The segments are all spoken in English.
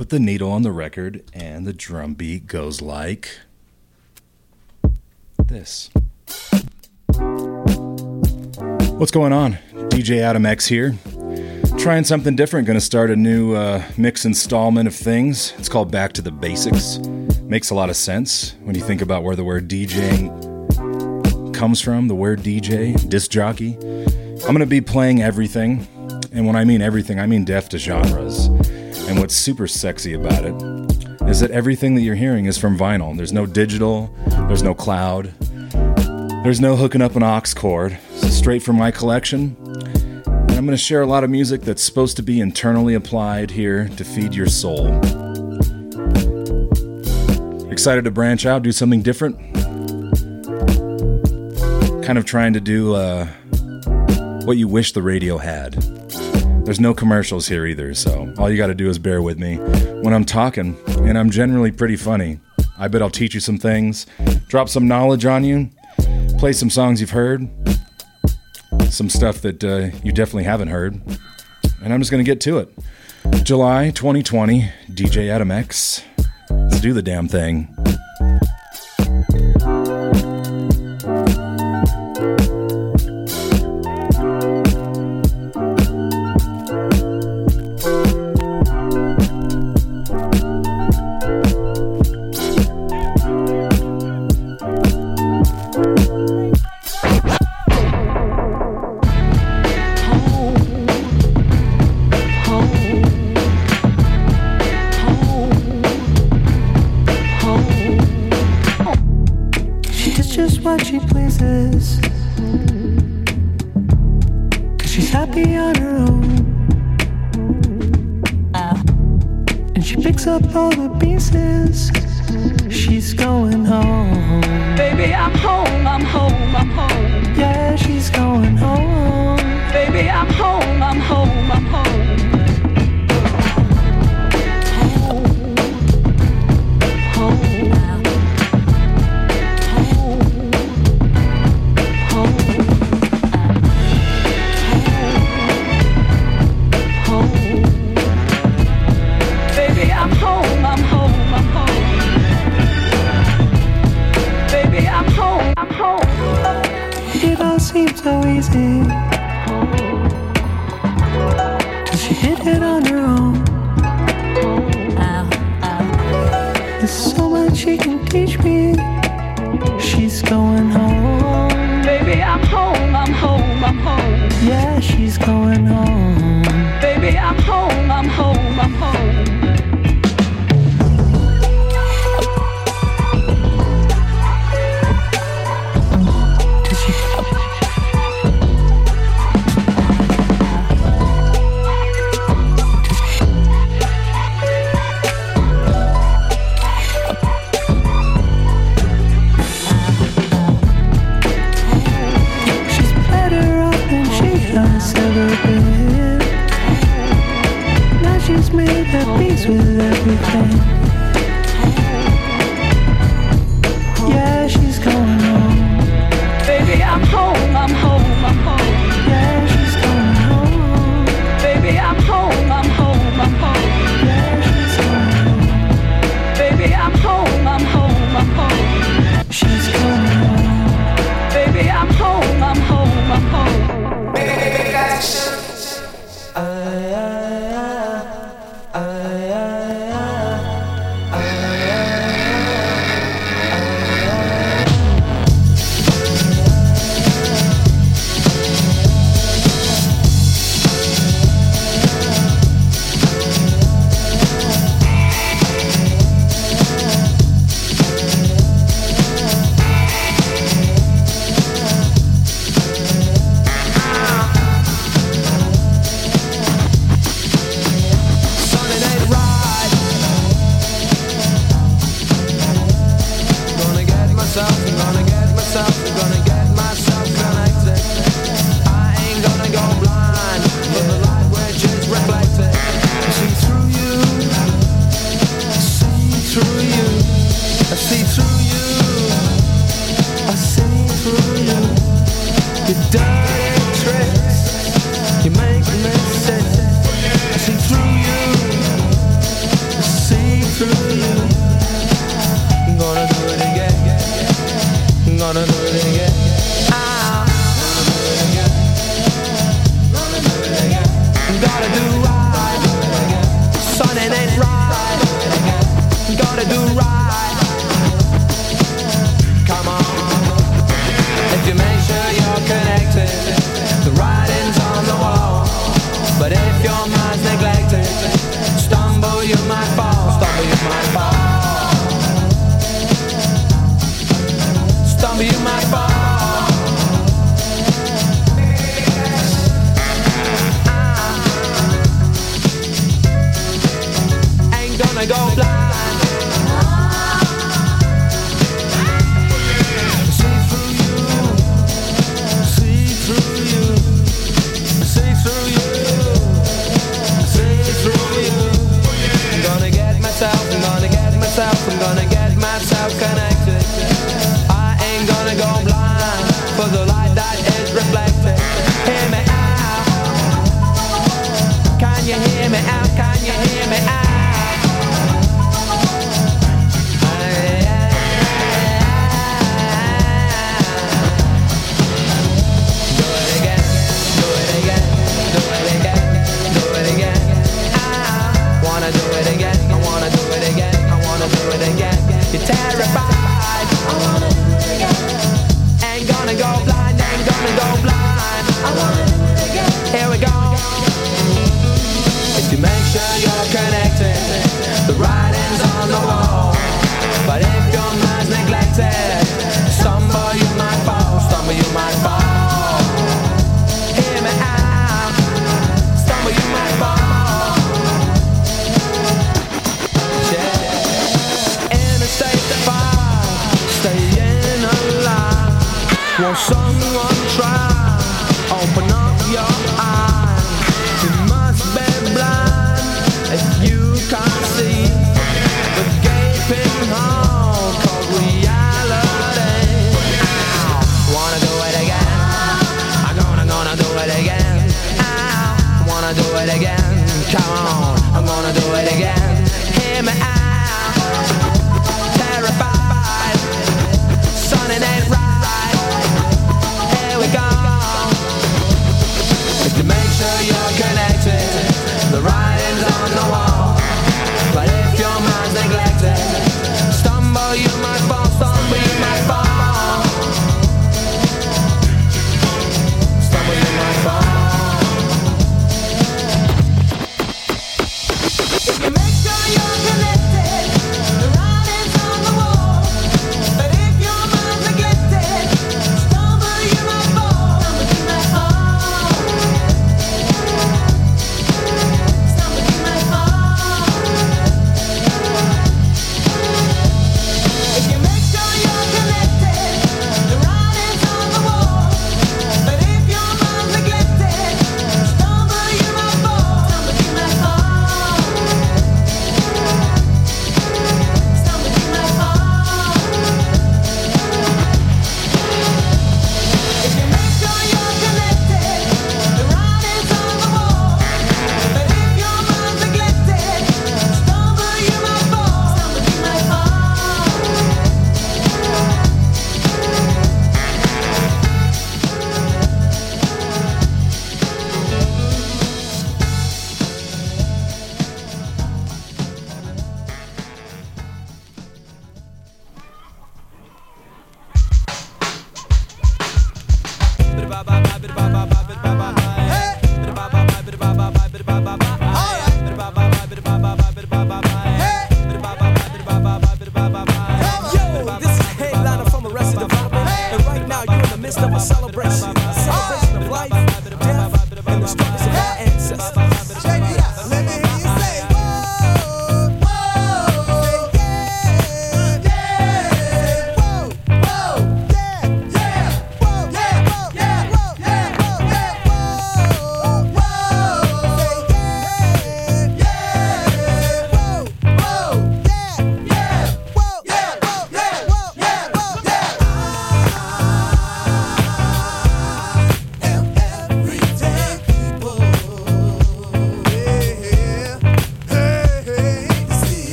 put the needle on the record, and the drum beat goes like this. What's going on? DJ Adam X here. Trying something different. To start a new uh, mix installment of things. It's called Back to the Basics. Makes a lot of sense when you think about where the word DJing comes from. The word DJ, disc jockey. I'm to be playing everything. And when I mean everything, I mean deaf to genres. And what's super sexy about it is that everything that you're hearing is from vinyl. There's no digital, there's no cloud, there's no hooking up an aux cord. It's straight from my collection. And I'm going to share a lot of music that's supposed to be internally applied here to feed your soul. Excited to branch out, do something different. Kind of trying to do uh, what you wish the radio had. There's no commercials here either, so all you got to do is bear with me when I'm talking, and I'm generally pretty funny. I bet I'll teach you some things, drop some knowledge on you, play some songs you've heard, some stuff that uh, you definitely haven't heard, and I'm just going to get to it. July 2020, DJ Adam X. Let's do the damn thing.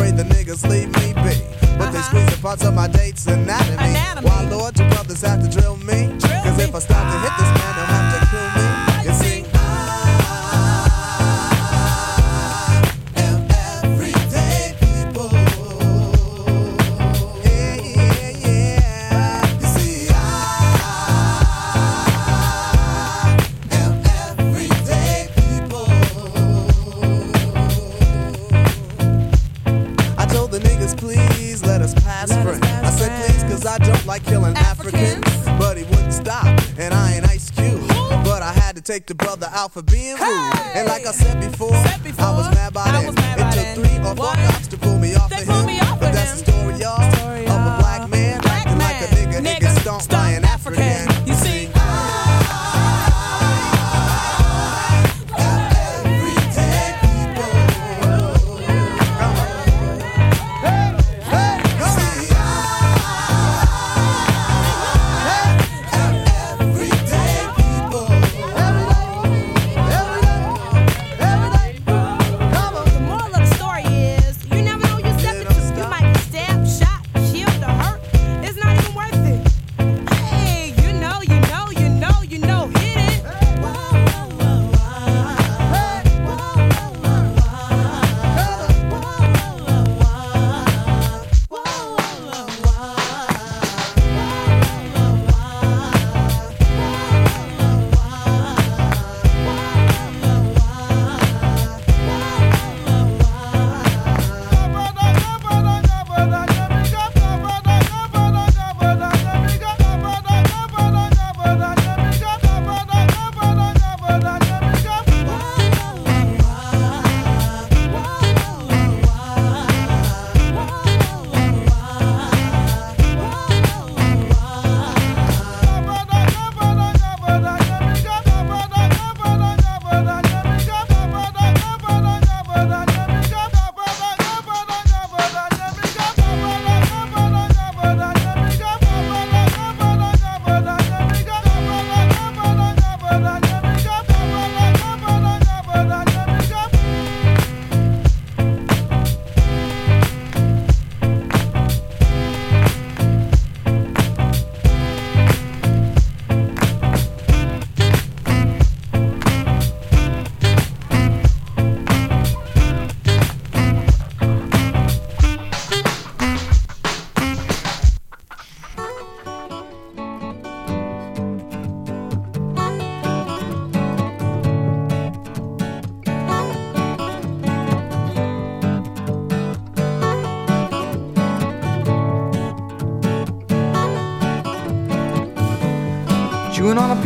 pray the niggas leave me be. But uh-huh. they squeeze the parts of my date's anatomy. anatomy. Why, Lord, your brothers have to drill me? Drill Cause me. if I stop to hit this man, they'll have to kill me. the brother out for being rude. Hey! And like I said before,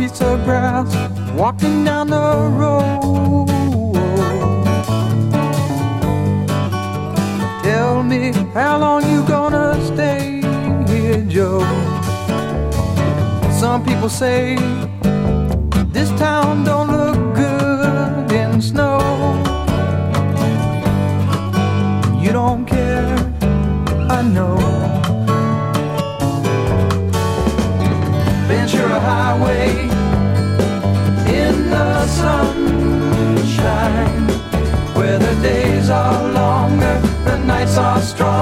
piece of grass walking down the road. Tell me how long you gonna stay here, Joe. Some people say this town don't look are strong.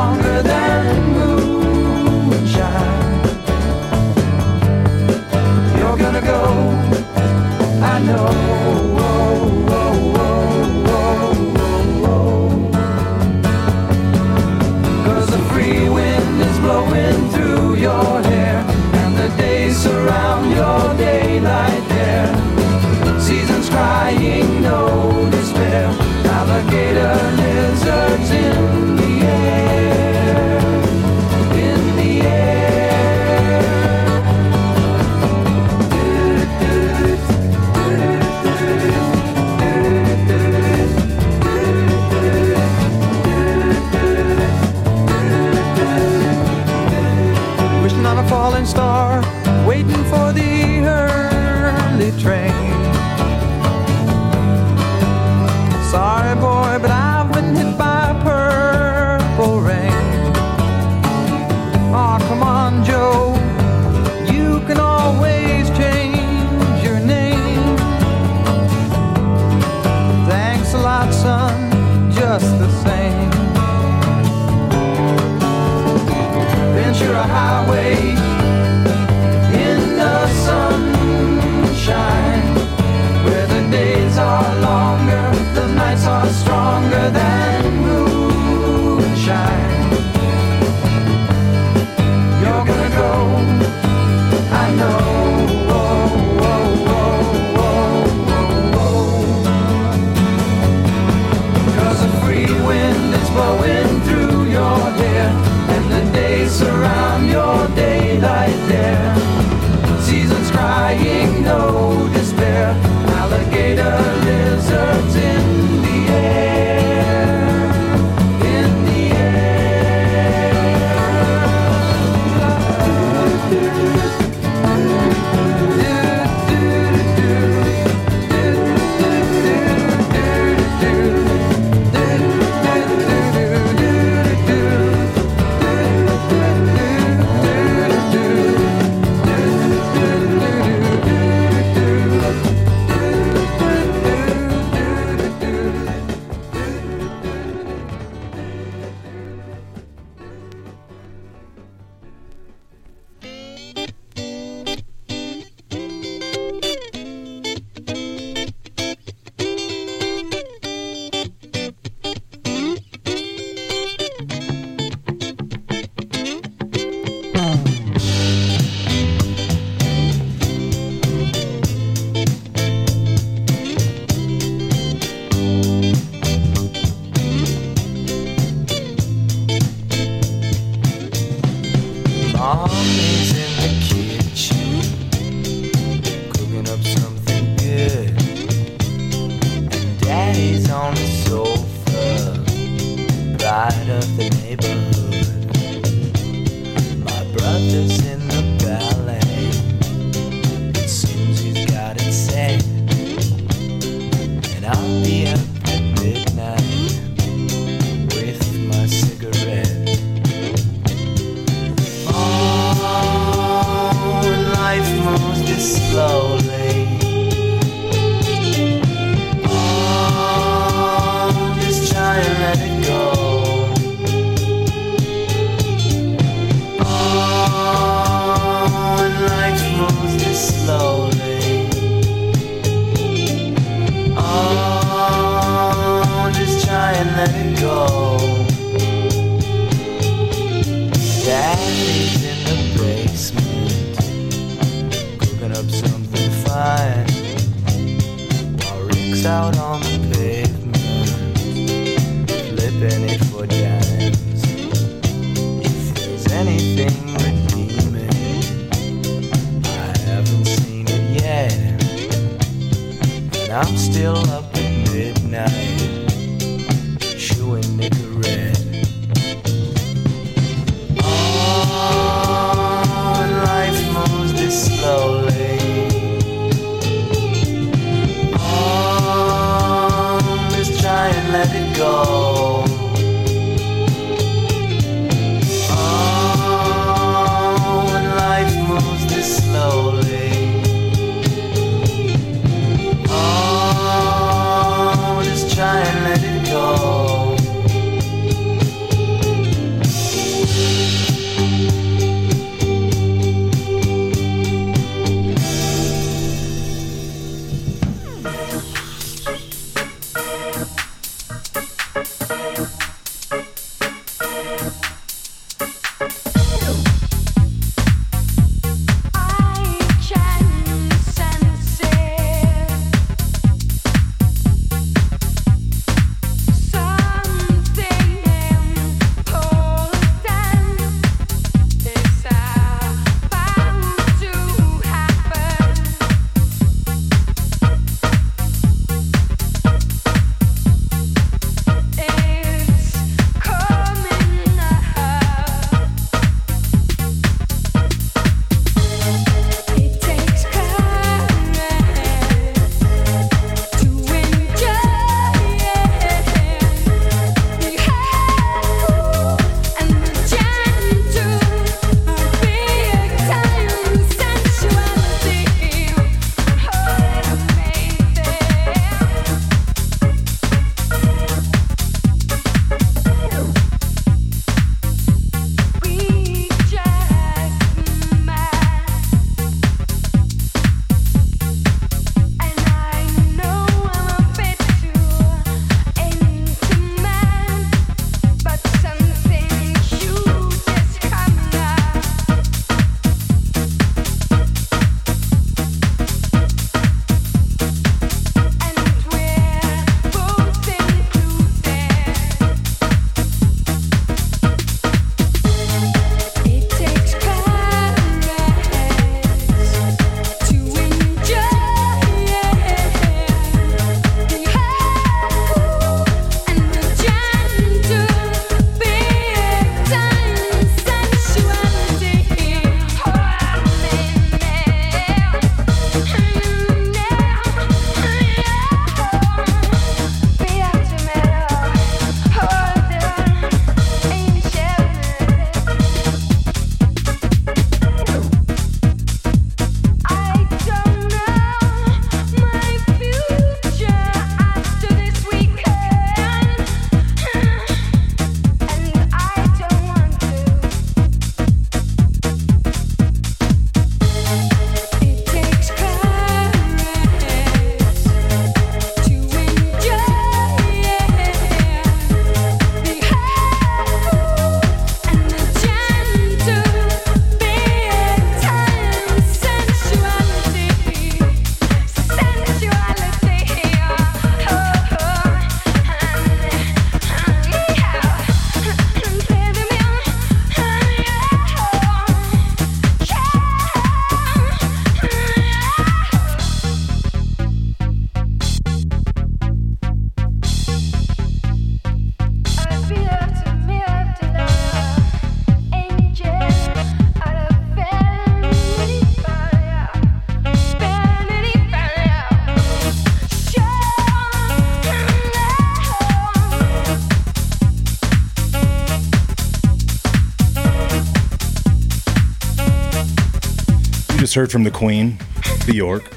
just heard from the Queen, Bjork.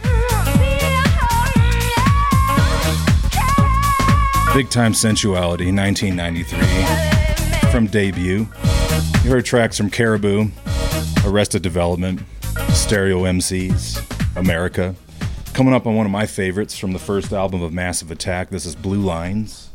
Big Time Sensuality, 1993, from debut. You heard tracks from Caribou, Arrested Development, Stereo MCs, America. Coming up on one of my favorites from the first album of Massive Attack, this is Blue Lines.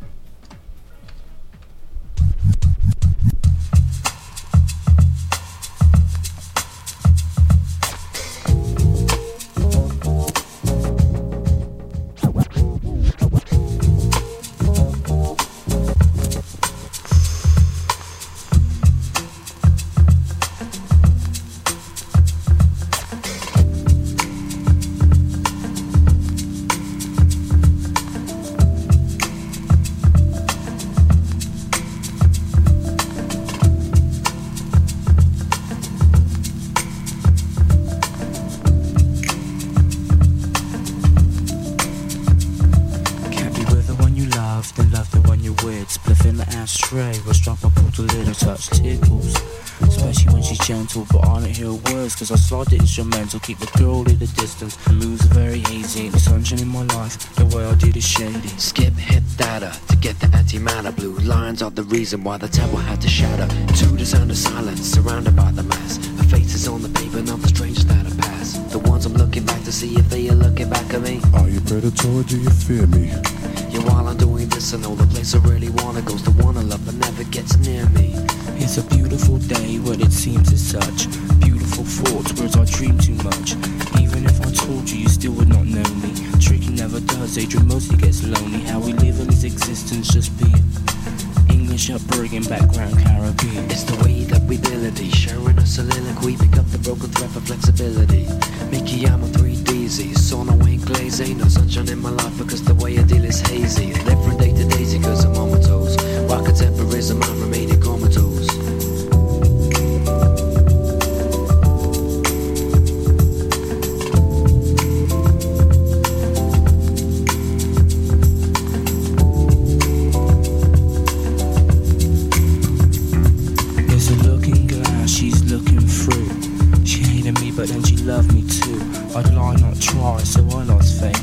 but then she loved me too. I'd lie, not try, so I lost faith.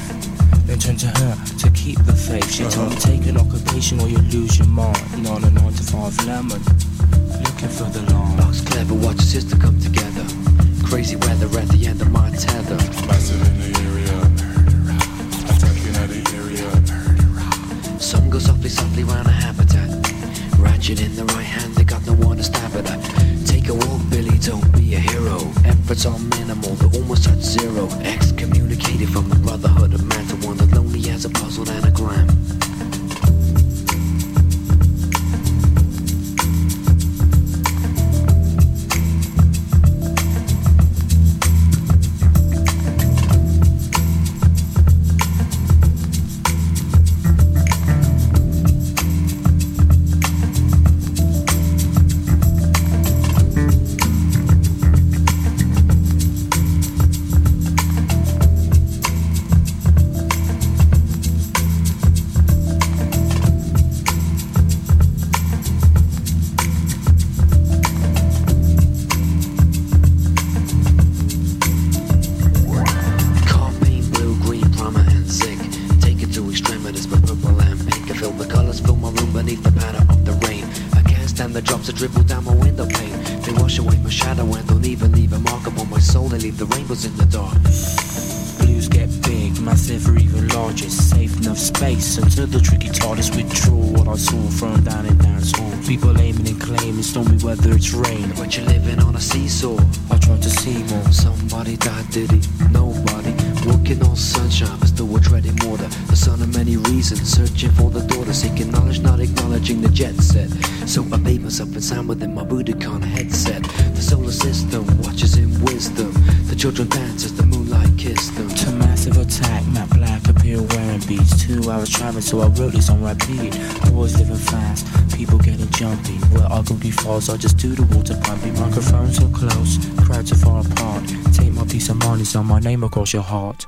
Then turned to her to keep the faith. She told me, uh-huh. take an occupation or you lose your mind. Not a 9 to 5 lemon, looking for the line. Bucks clever, watch your sister come together. Crazy weather at the end of my tether. Massive in the area. Attacking at the area. Sun goes softly, softly round a habitat. Ratchet in the right hand, they got no one to stab at a walk, Billy, don't be a hero. Efforts are minimal, they almost at zero. Excommunicated from the Brotherhood of Man. your heart.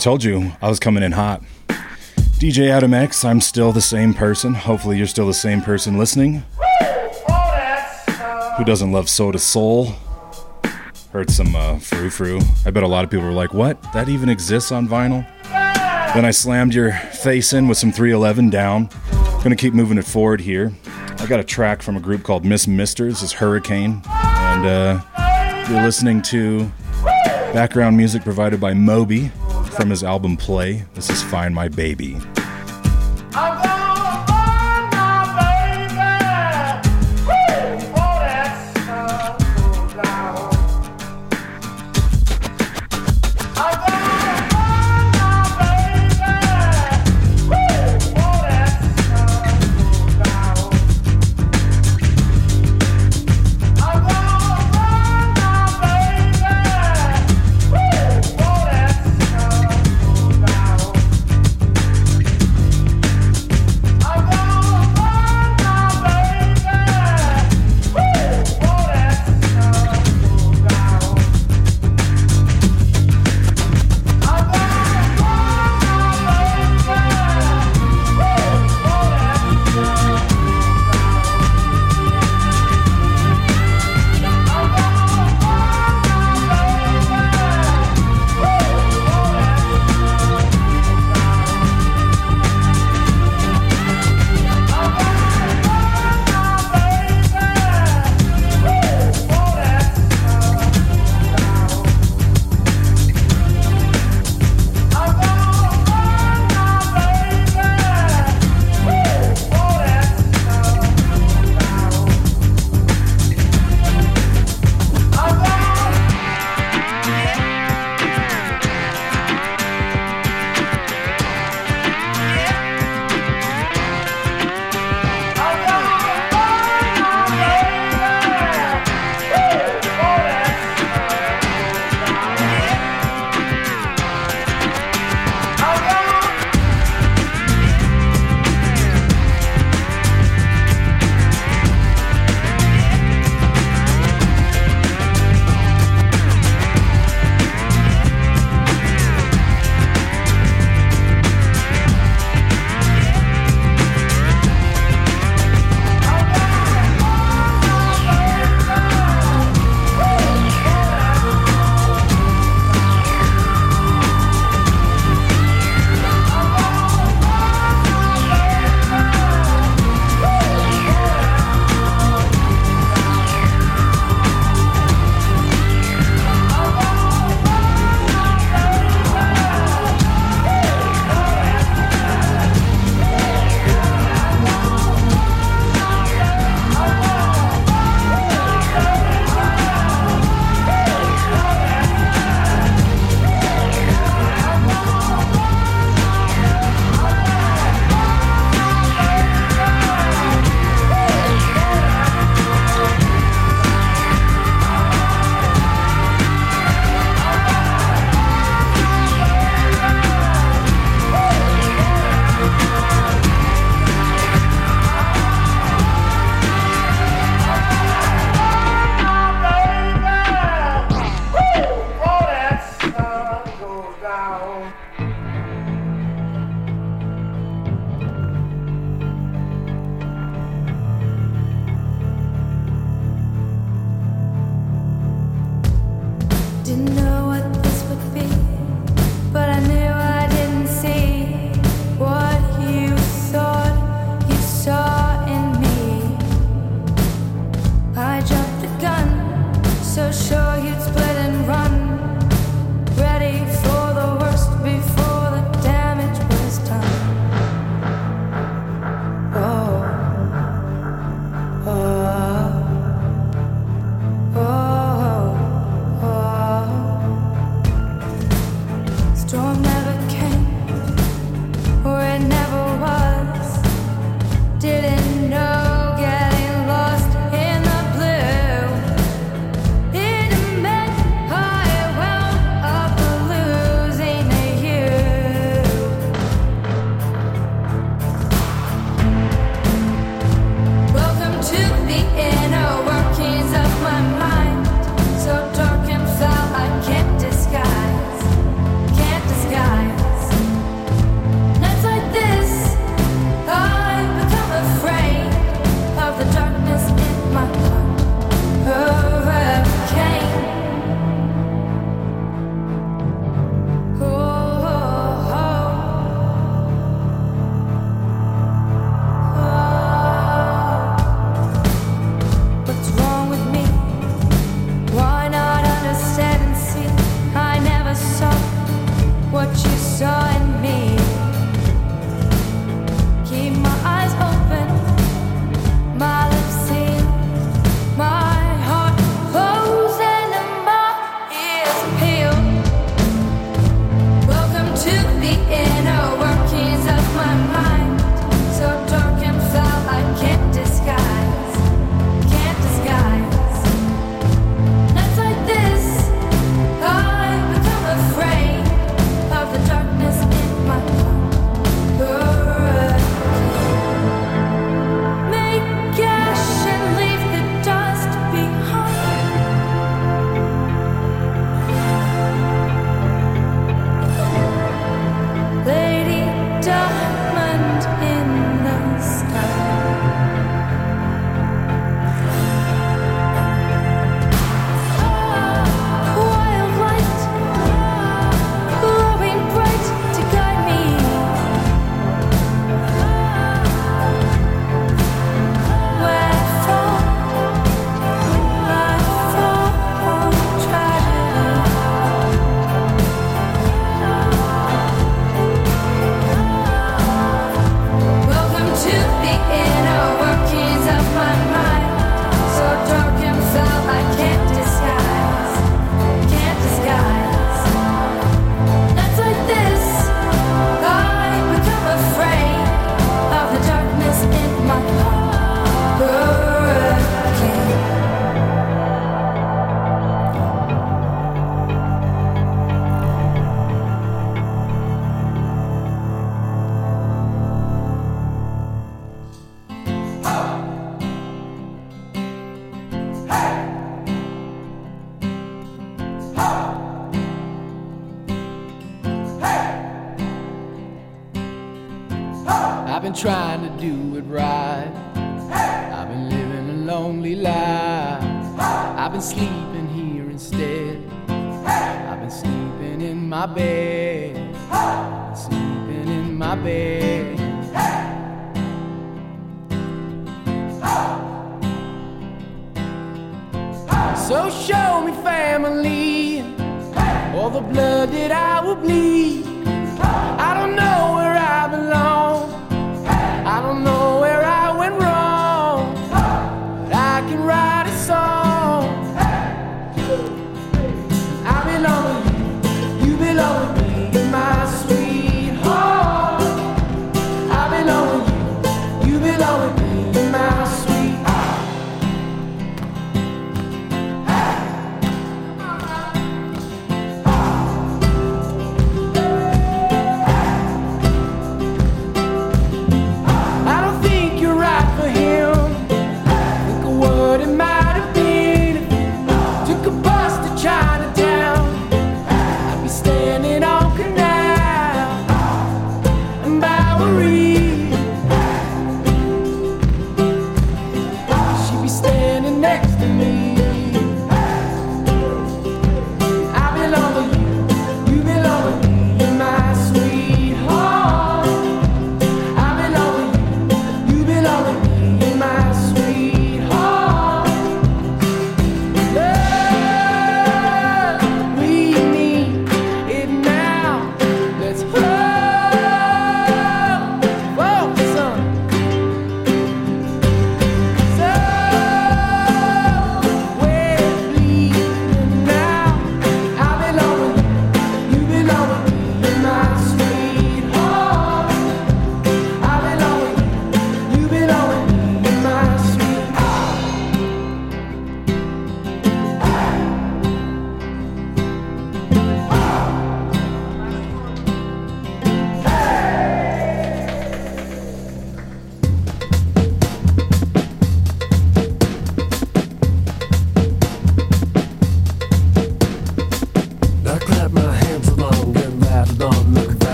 Told you I was coming in hot. DJ Adam X, I'm still the same person. Hopefully, you're still the same person listening. Who doesn't love Soda Soul? Heard some uh, Frou Frou. I bet a lot of people were like, what? That even exists on vinyl? Then I slammed your face in with some 311 down. Gonna keep moving it forward here. I got a track from a group called Miss Misters, it's Hurricane. And uh, you're listening to background music provided by Moby from his album Play. This is Find My Baby.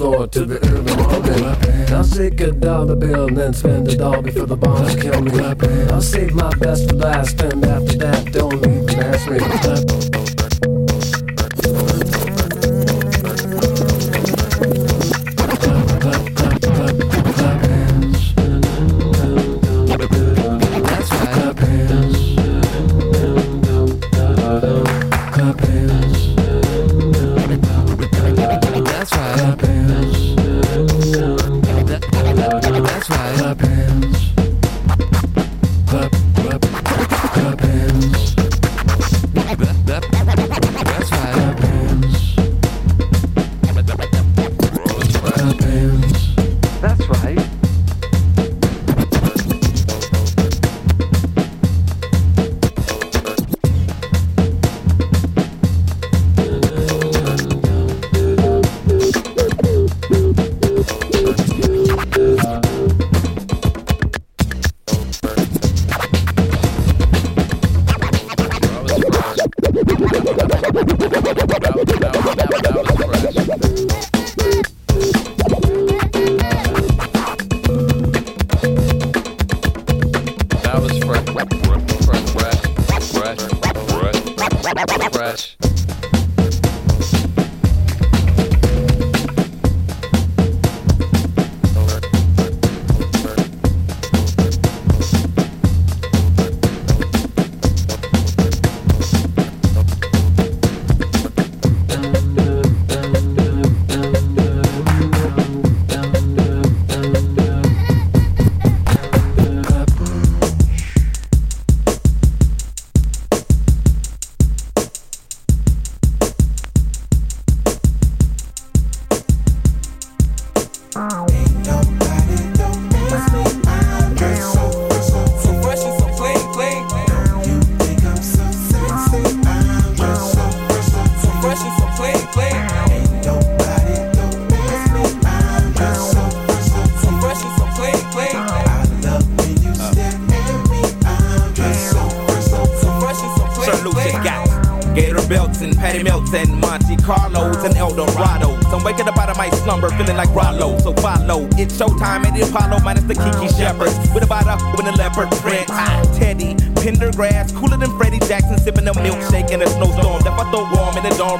floor to the early morning. I'll take a dollar bill and then spend a dollar before the bombs kill me. I'll save my best for last, and after that, don't even ask me.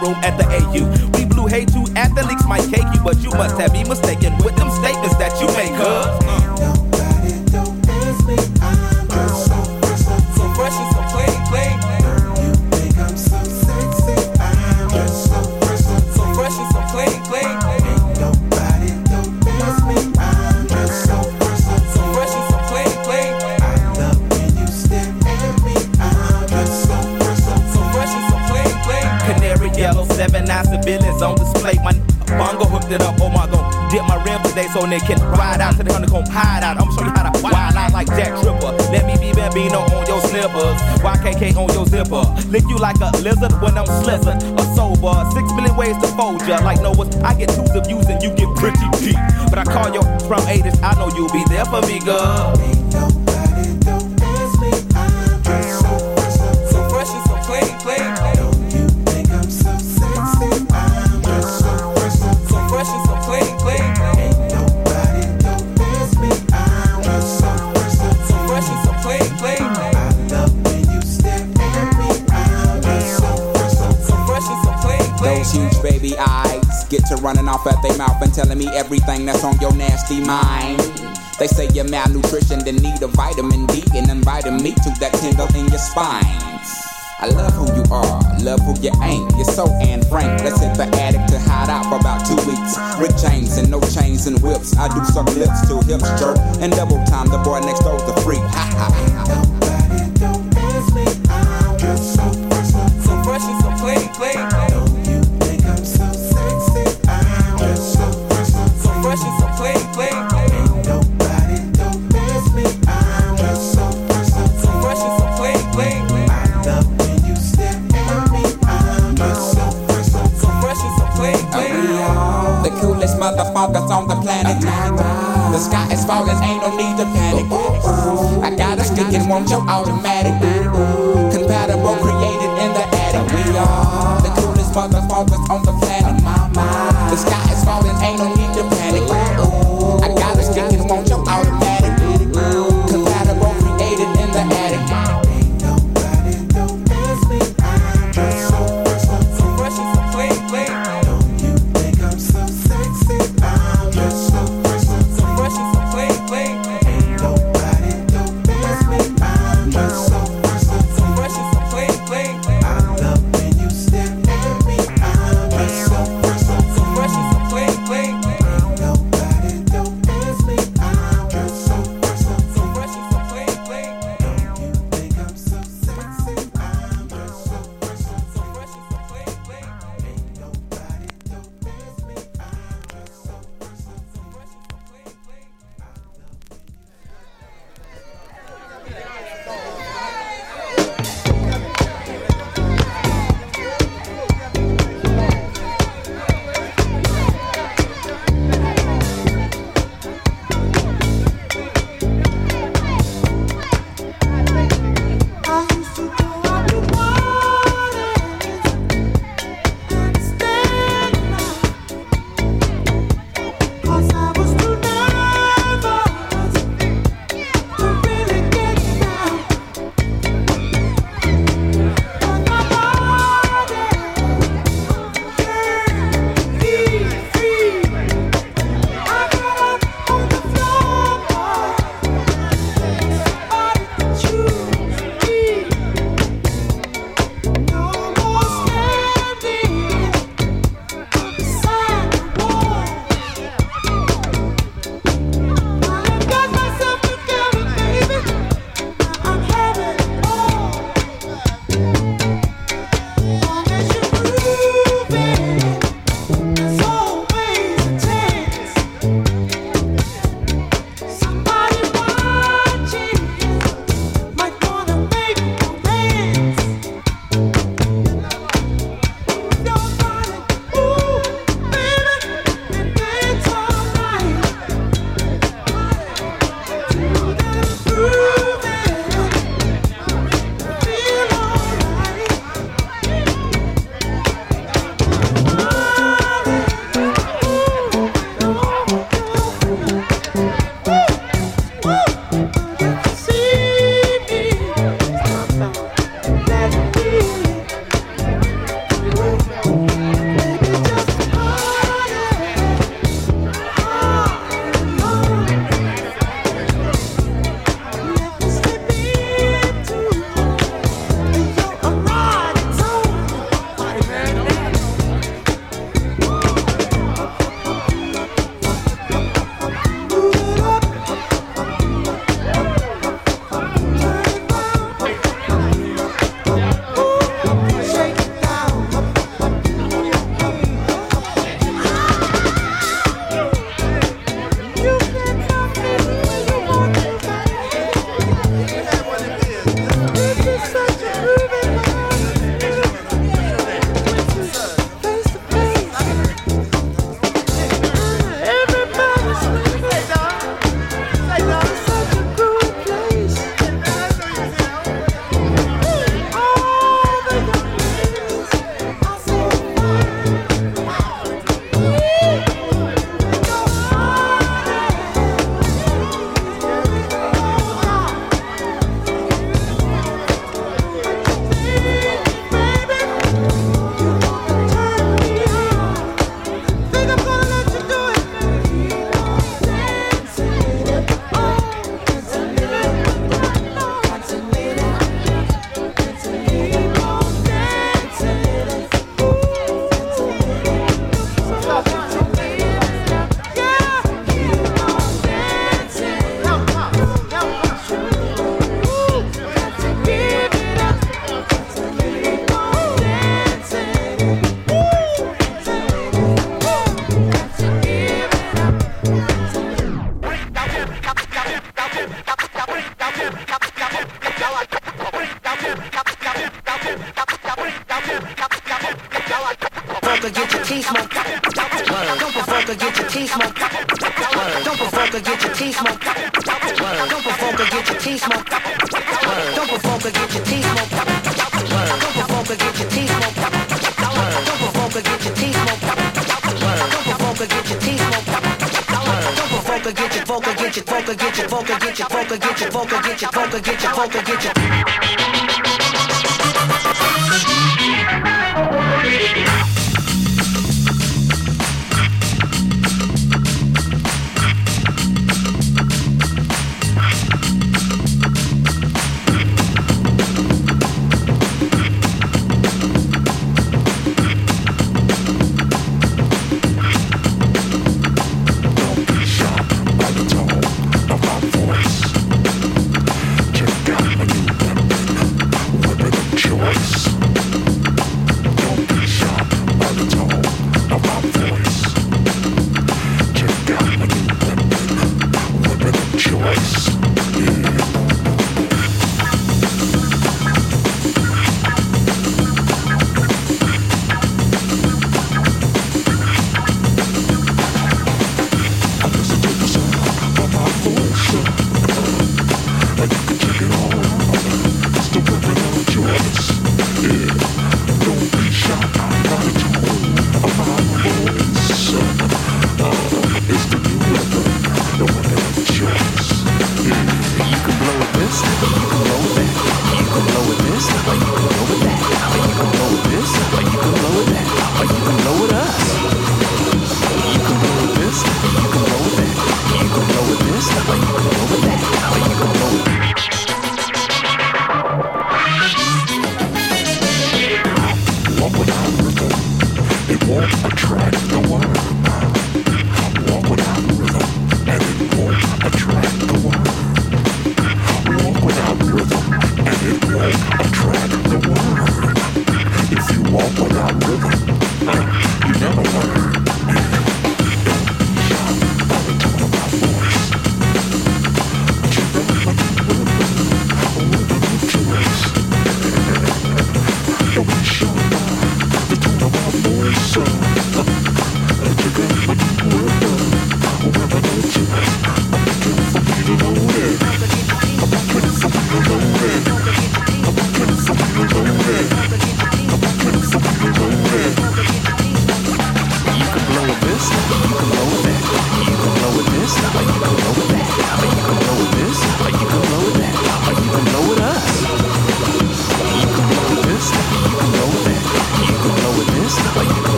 Room at the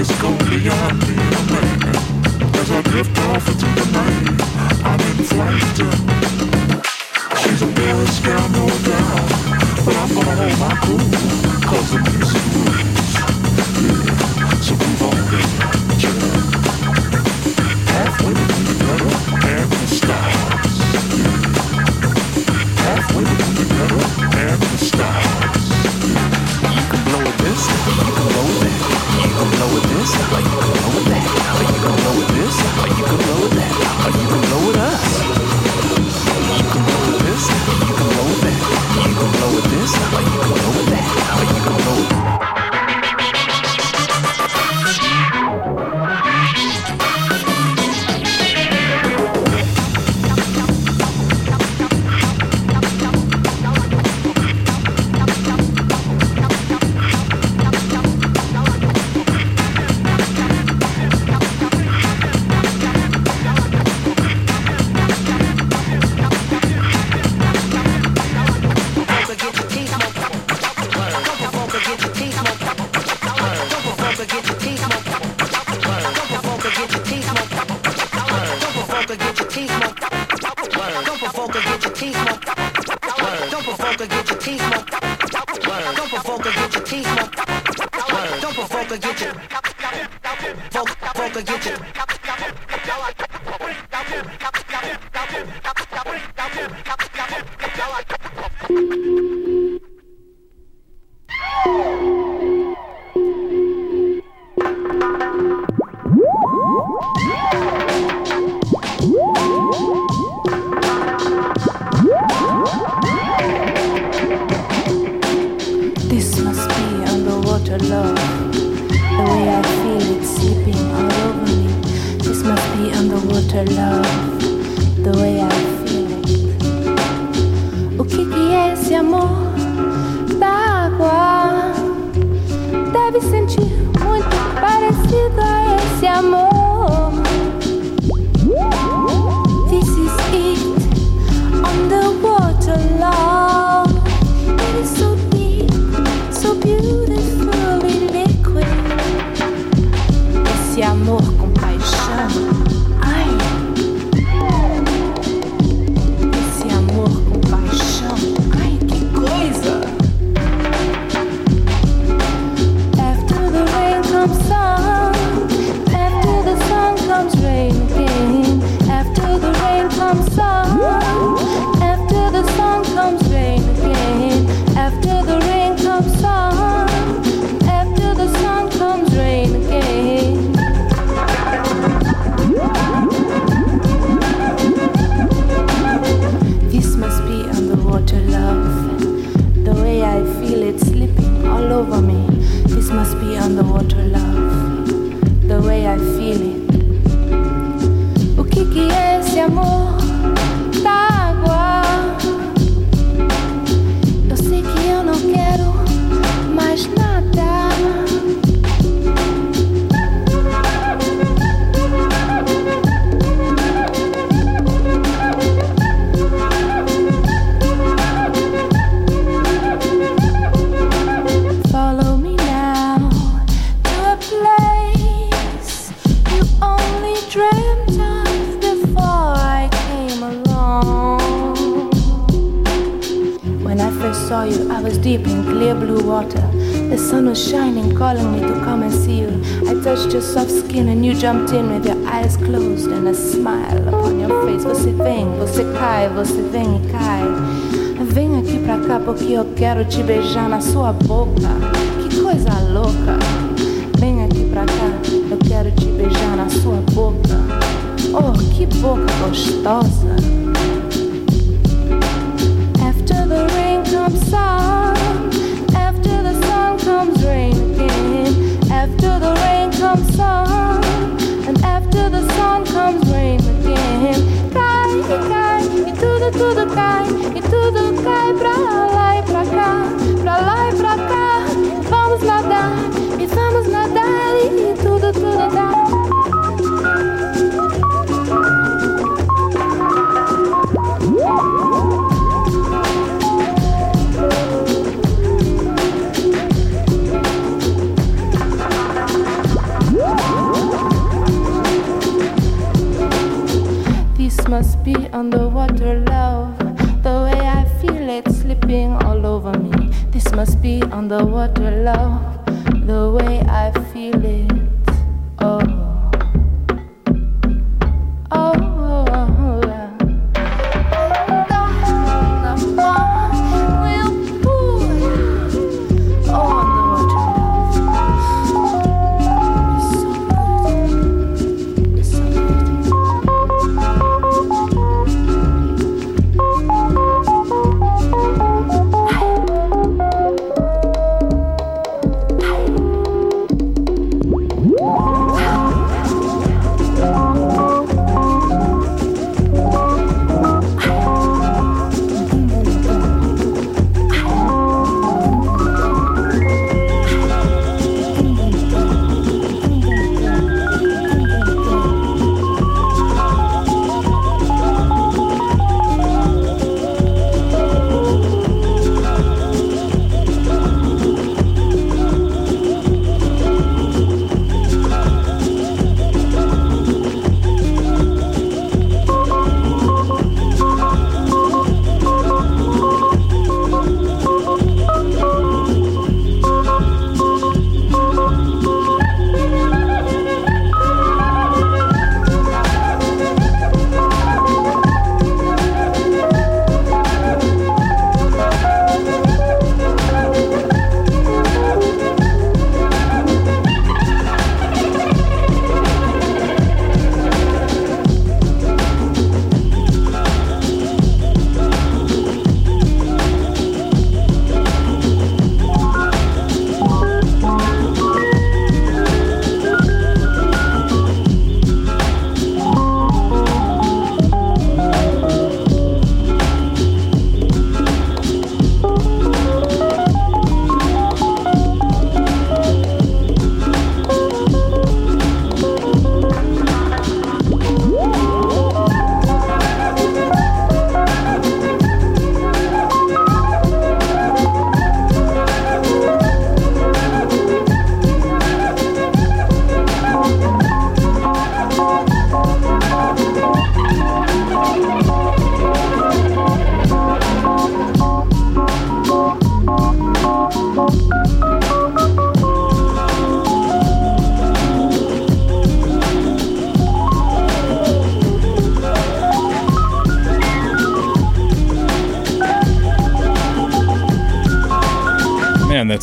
It's slowly on me, I'm As I drift off into the night. I'm in flight She's a Paris girl, no doubt. But I'm gonna hold my cool Cause the music moves. Yeah, so move on. Water. The sun was shining, calling me to come and see you. I touched your soft skin and you jumped in with your eyes closed and a smile upon your face. Você vem, você cai, você vem e cai. Vem aqui pra cá porque eu quero te beijar na sua boca. Que coisa louca. Vem aqui pra cá, eu quero te beijar na sua boca. Oh, que boca gostosa. Comes rain. After the rain comes sun, and after the sun comes rain again. Cai, cai, e tudo, tudo cai, e tudo cai pra lá e pra cá, pra lá e pra cá. Vamos nadar, e vamos nadar, e tudo, tudo dá. Must be underwater love. The way I feel it slipping all over me. This must be underwater love. The way I feel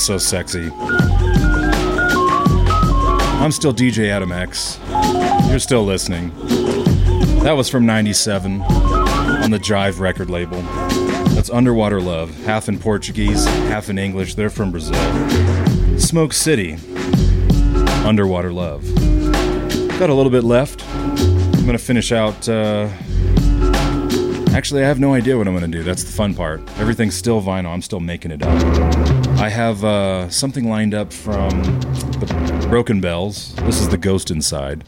so sexy. I'm still DJ Adam X. You're still listening. That was from 97 on the Jive record label. That's Underwater Love, half in Portuguese, half in English. They're from Brazil. Smoke City, Underwater Love. Got a little bit left. I'm going to finish out. Uh, actually, I have no idea what I'm going to do. That's the fun part. Everything's still vinyl, I'm still making it up. I have uh, something lined up from the Broken Bells. This is the Ghost Inside.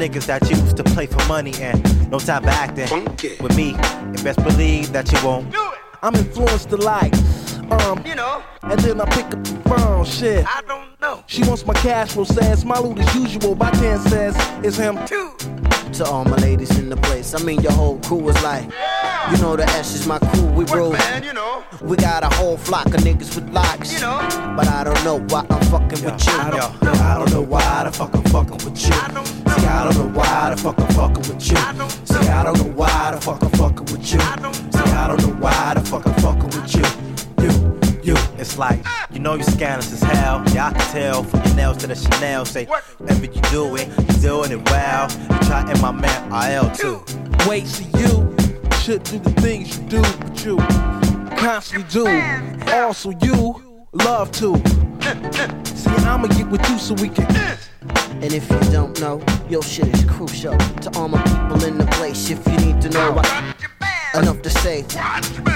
Niggas that used to play for money and no time for acting with me. And best believe that you won't. I'm influenced to like, um, You know, and then I pick up the phone, shit. I don't know. She wants my cash flow, says my loot as usual. By 10 says it's him. Two. To all my ladies in the place, I mean your whole crew is like, you know the S is my crew, we roll. Man, you know, We got a whole flock of niggas with locks. you know. But I don't know why I'm fucking with you. I don't, I don't know why the fuck I'm fucking with you. I don't know why the fuck I'm fucking with you. See, I don't know why the fuck I'm fucking with you. See, I don't know why the fuck I'm fucking with you. You, you. It's like, you know you scandalous as hell. Yeah, I can tell from your nails to the Chanel. Say, whatever you do it, you're doing it well. You try and my man IL too. Wait, see you should do the things you do, but you constantly do. Also, you love to. See, I'ma get with you so we can. And if you don't know, your shit is crucial to all my people in the place. If you need to know, I, enough to say,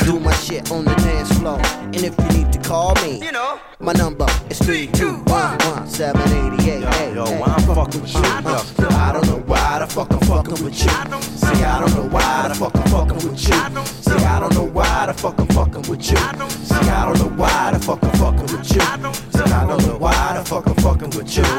do my shit on the dance floor. And if you need to call me, You know. my number is three two one one seven eighty eight. Yo, yo, why I'm fucking with you? Yo, I don't know why the fuck I'm fucking with you. See, I don't know why the fuck I'm fucking with you. See, I don't know why the fuck I'm fucking with you. See, I don't know why the fuck I'm fucking with you. See, I don't know why the fuck I'm fucking with you. See,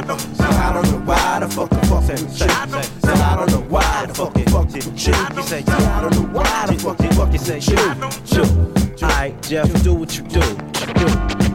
I don't know why the fuck I'm fucking with you. See, I don't know why the fuck I'm fucking with you. See, I don't know why the fuck I'm fucking with you. Alright, Jeff, do what you. Do.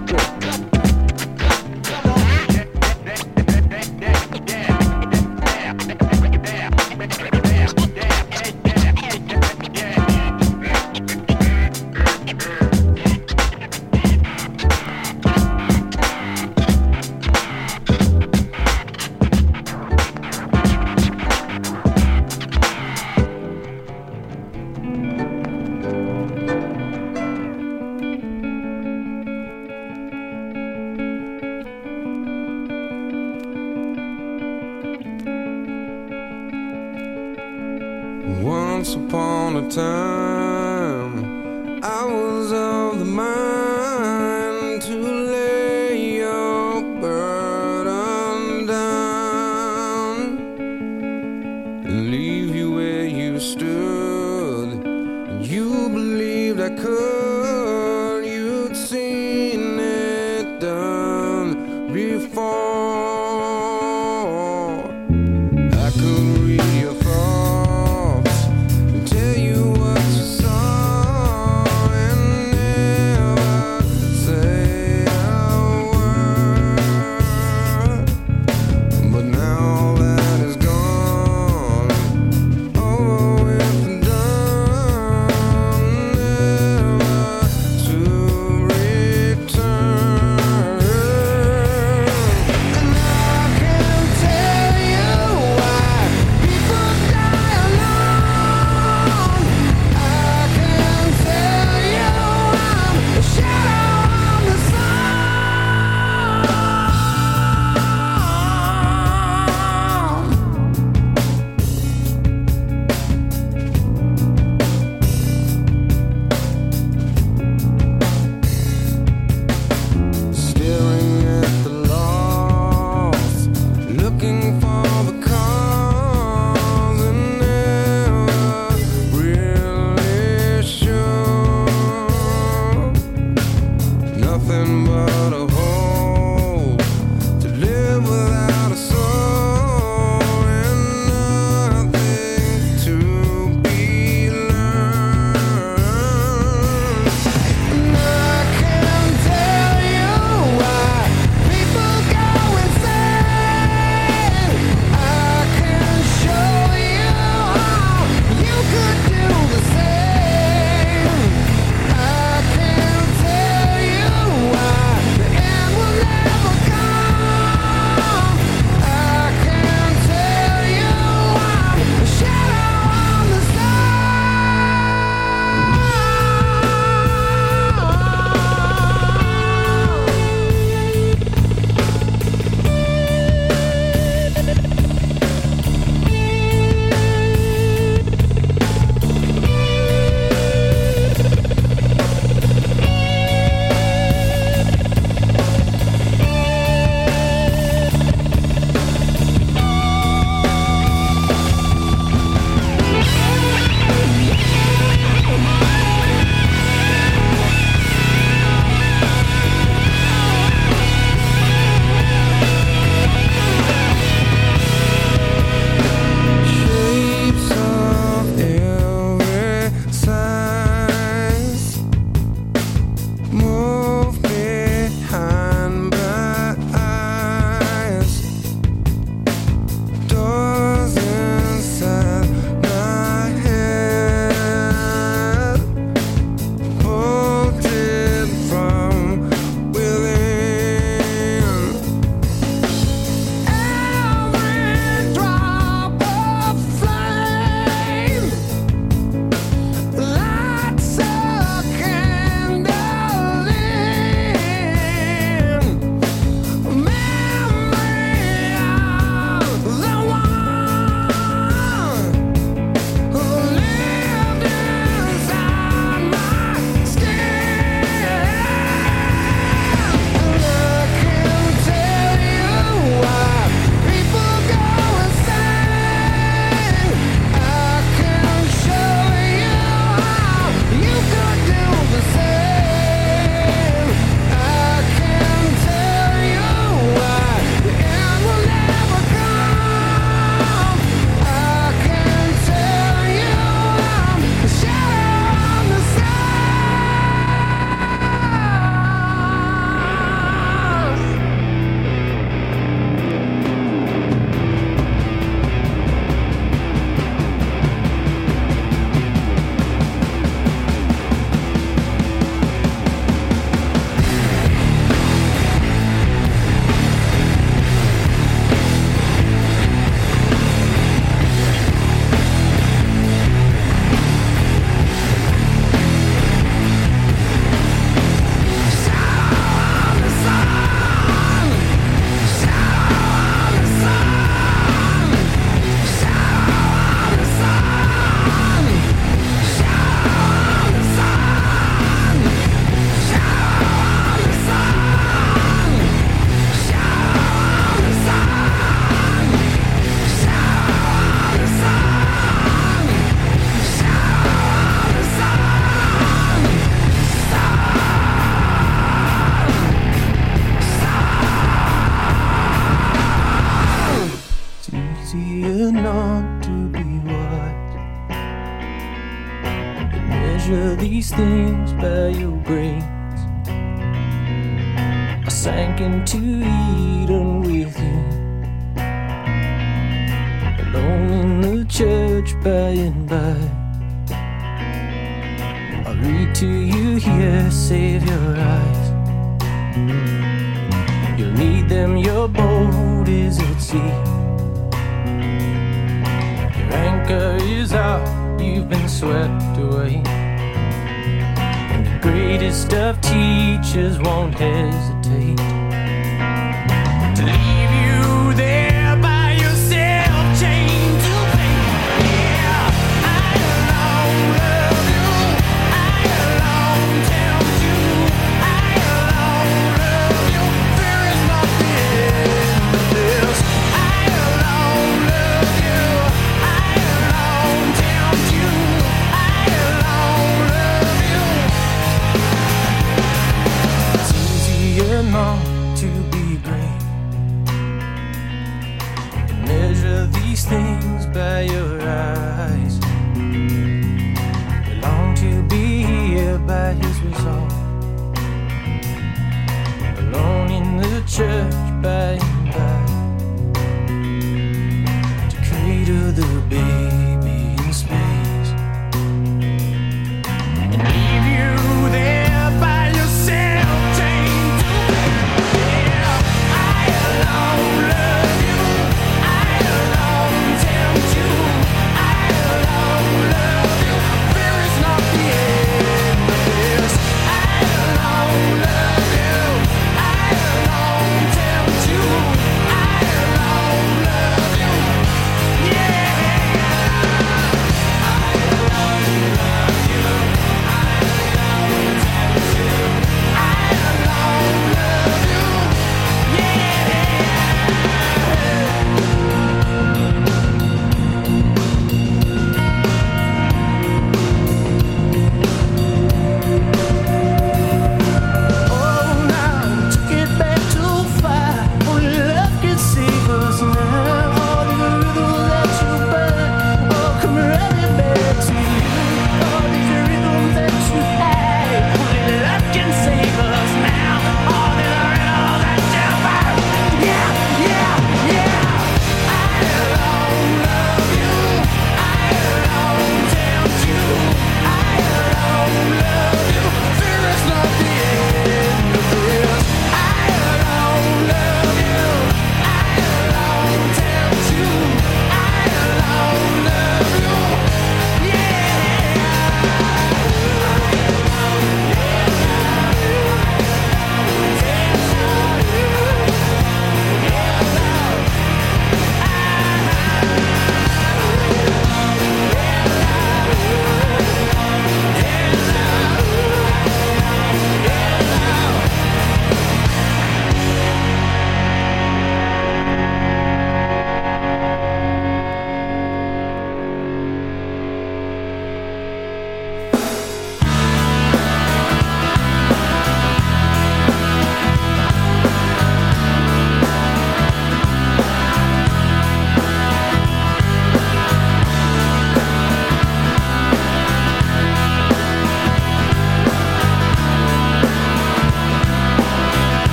Once upon a time,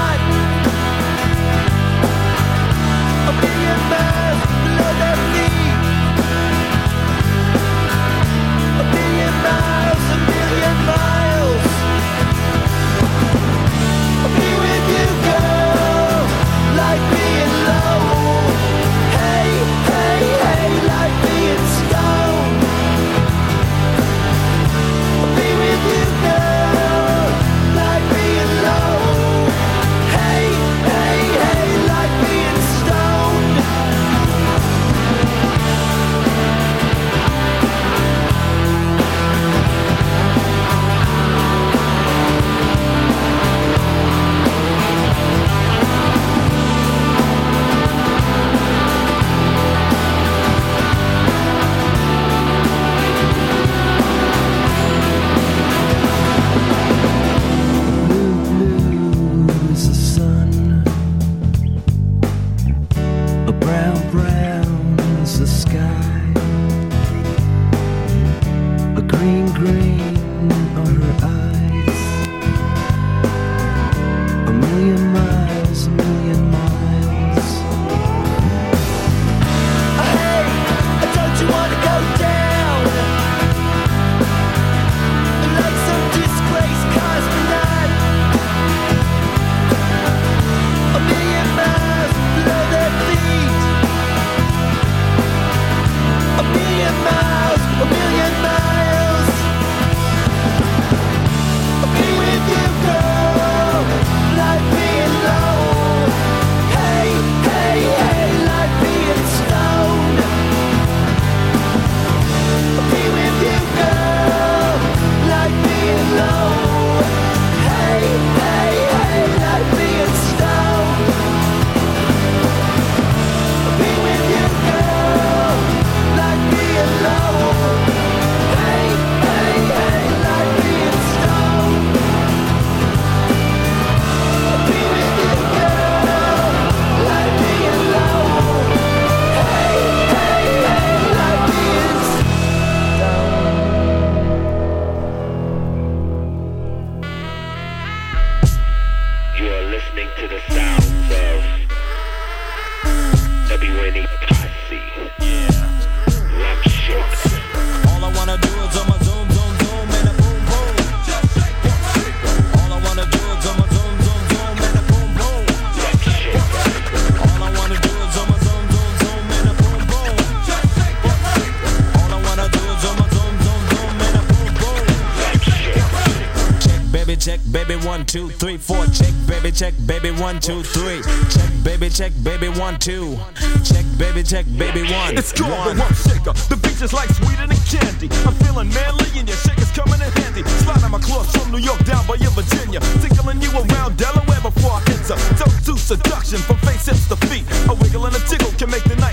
cosmonaut two, three, four. Check, baby, check, baby, one, two, three. Check, baby, check, baby, one, two. Check, baby, check, baby, one. It's called one. the rump shaker. The beach is like sweeter than candy. I'm feeling manly and your shaker's coming in handy. Sliding my claws from New York down by your Virginia. Tickling you around Delaware before I enter. Don't do seduction from face hips to feet. A wiggle and a tickle can make the night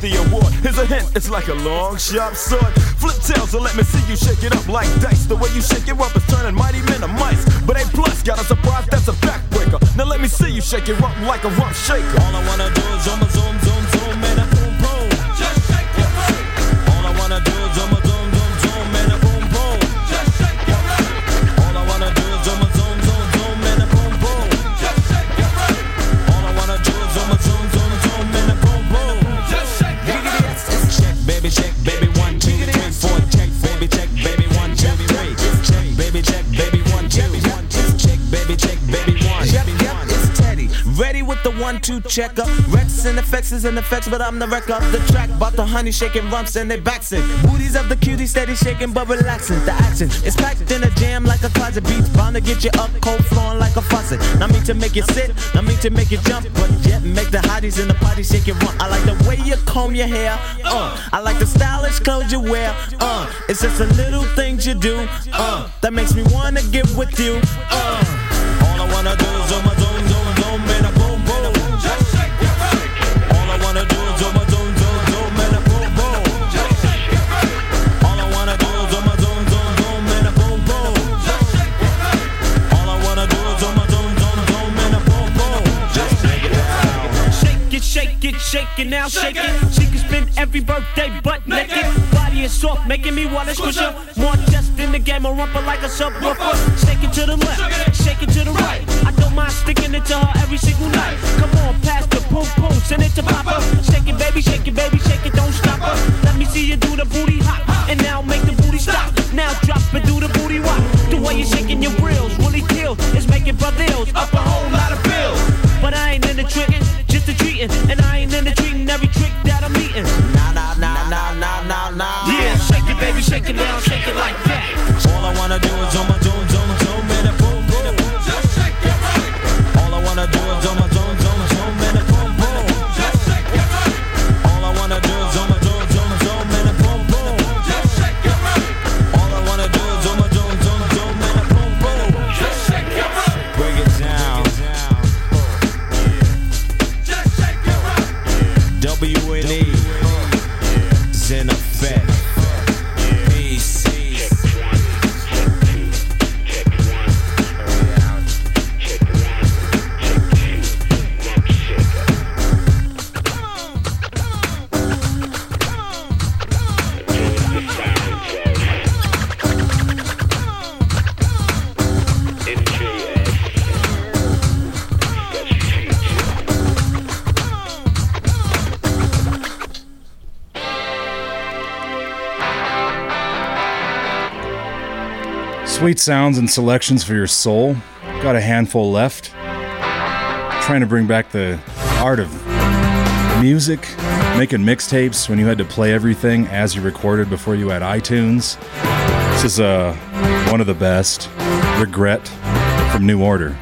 the award. Here's a hint, it's like a long sharp sword. Flip tails and let me see you shake it up like dice. The way you shake it up is turning mighty men to mice. But A plus got a surprise that's a backbreaker. Now let me see you shake it up like a rump shaker. All I wanna do is I'ma zoom, zoom, zoom, and a checker. Rex and effects is in effects, but I'm the wreck of the track. Bought the honey shaking rumps and they it. Booties of the cutie steady shaking but relaxing. The action is packed in a jam like a closet beats. Bound to get you up cold flowing like a faucet. Not mean to make you sit, not mean to make you jump, but yet make the hotties in the party shake it rump. I like the way you comb your hair, uh. I like the stylish clothes you wear, uh. It's just the little things you do, uh. That makes me wanna get with you, uh. Shake it, shake it now, shake it. She can spend every birthday butt naked. Body is soft, making me wanna squish her. More just in the game, a rumper like a subwoofer. Shake it to the left, shake it to the right. I don't mind sticking it to her every single night. Come on, pass the boom boom, send it to Papa. Shake it, baby, shake it, baby, shake it, don't stop her. Let me see you do the booty hop, and now make the booty stop. Now drop it, do the booty walk. The way you're shaking your grills really kills. It's making brothers up a whole lot of bills. But I ain't in the tricking, treating. And I ain't in the treating every trick that I'm eating. Nah, nah, nah, nah, nah, nah, nah. Yeah, shake it, baby, shake it down, shake it like that. All I wanna do is zoom, Sweet sounds and selections for your soul. Got a handful left. Trying to bring back the art of music, making mixtapes when you had to play everything as you recorded before you had iTunes. This is uh, one of the best. Regret from New Order.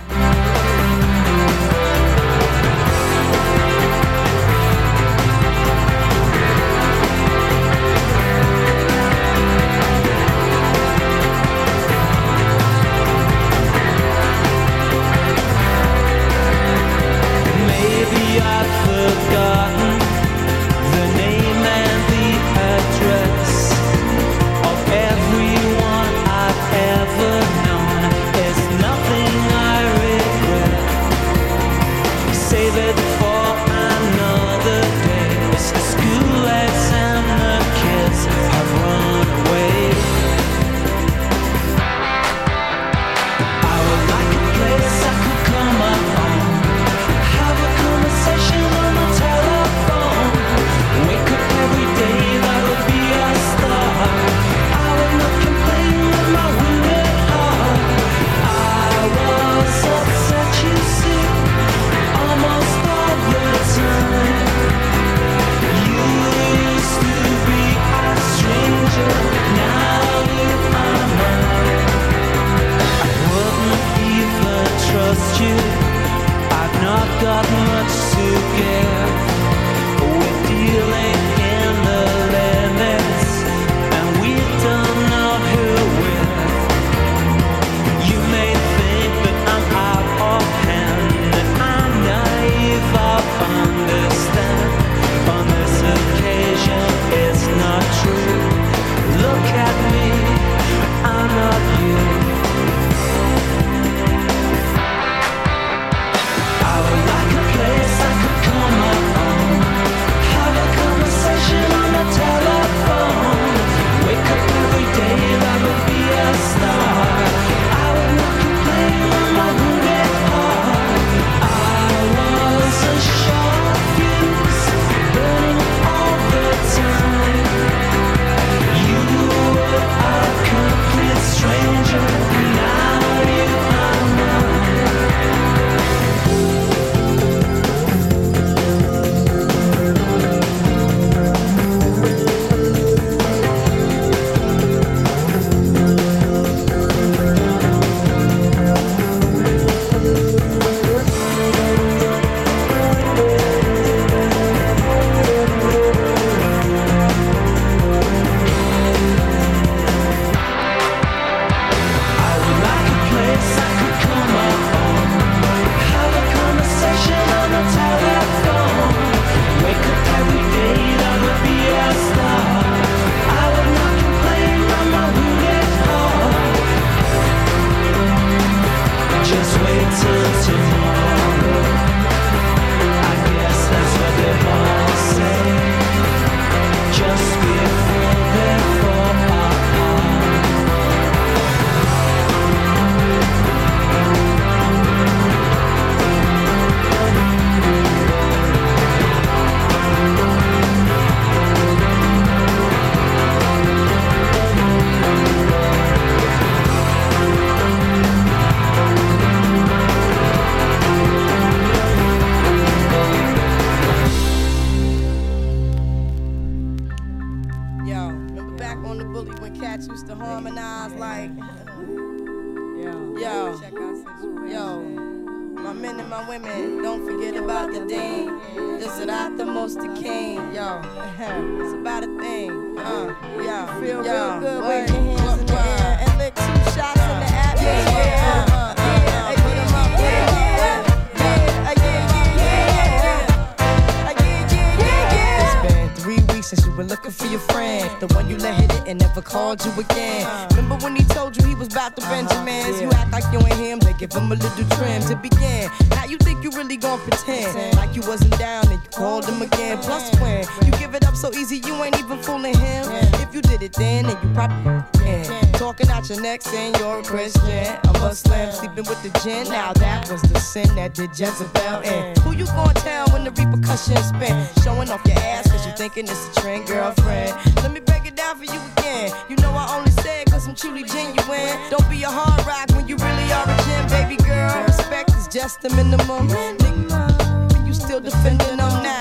You give it up so easy, you ain't even fooling him. If you did it then, then you probably can. Talking out your neck saying you're a Christian, a Muslim, sleeping with the gin. Now that was the sin that did Jezebel in. Who you gonna tell when the repercussions spin? Showing off your ass cause you thinking it's a trend, girlfriend. Let me break it down for you again. You know I only say it cause I'm truly genuine. Don't be a hard rock when you really are a gem, baby girl. Respect is just the minimum. Nigga, you still defending them now.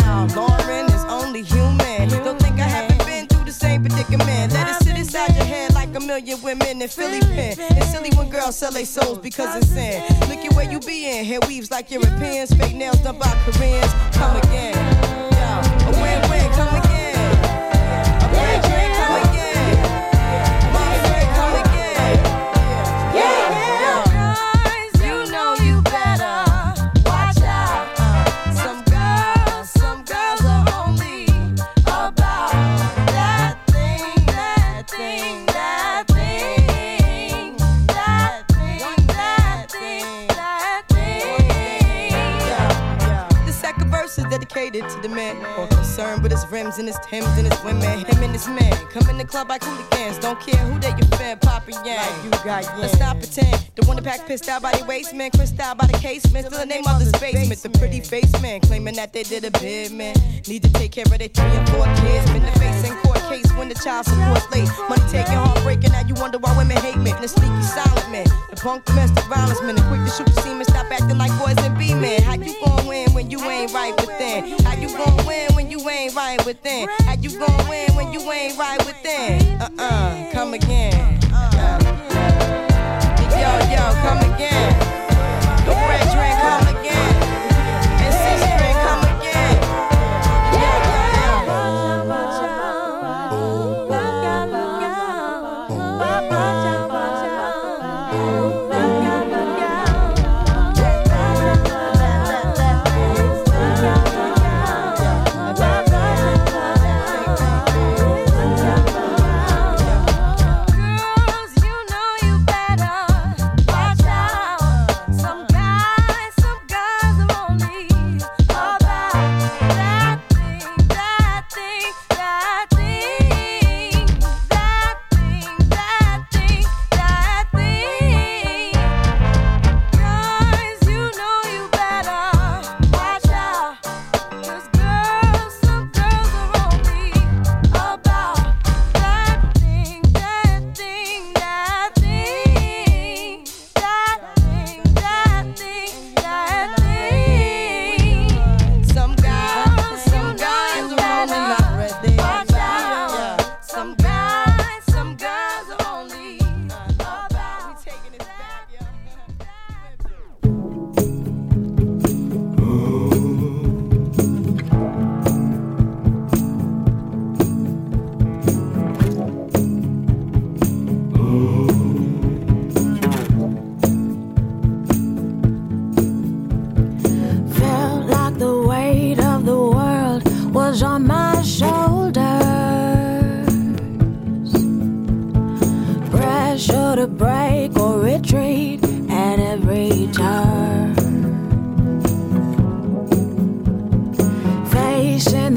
Only human. Don't think I haven't been through the same predicament. Let it sit inside your head like a million women in Philly pen. It's silly when girls sell their souls because it's sin. Look at where you be in. Hair weaves like Europeans. Fake nails done by Koreans. Come again. Yo, a win-win. Come again. catered to the man. Or concerned with his rims and his Timbs and his women. Him and his man come in the club like hooligans. Don't care who they your fan, Papa Yang. you got Let's stop pretend. The one that pack pissed out by the waist man, crissed out by the casement. Still the name of the basement. The pretty face man claiming that they did a bid man. Need to take care of their three and four kids. Been the face in court case when the child support's late. Money taking, heartbreaking. Now you wonder why women hate me. The sneaky silent man, the punk domestic violence man, the quick to shoot the semen. Stop acting like boys and be men. How you gon' win when you ain't right within? How you gon' win when you ain't right within? How you gon' win when you ain't right within? Uh uh, come again. Uh. Yo, yo, come again.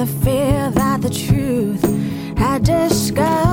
The fear that the truth had discovered.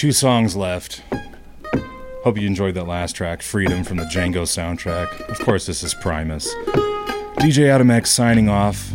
two songs left. Hope you enjoyed that last track, Freedom from the Django soundtrack. Of course, this is Primus. DJ Adam X signing off.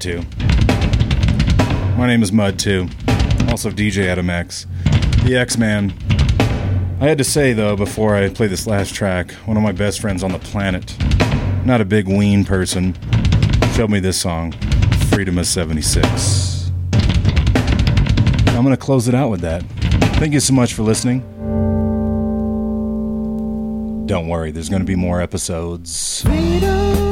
To. My name is Mud too. Also DJ Adam X. The X Man. I had to say though before I play this last track, one of my best friends on the planet, not a big Ween person, showed me this song, Freedom of 76. I'm gonna close it out with that. Thank you so much for listening. Don't worry, there's gonna be more episodes. Freedom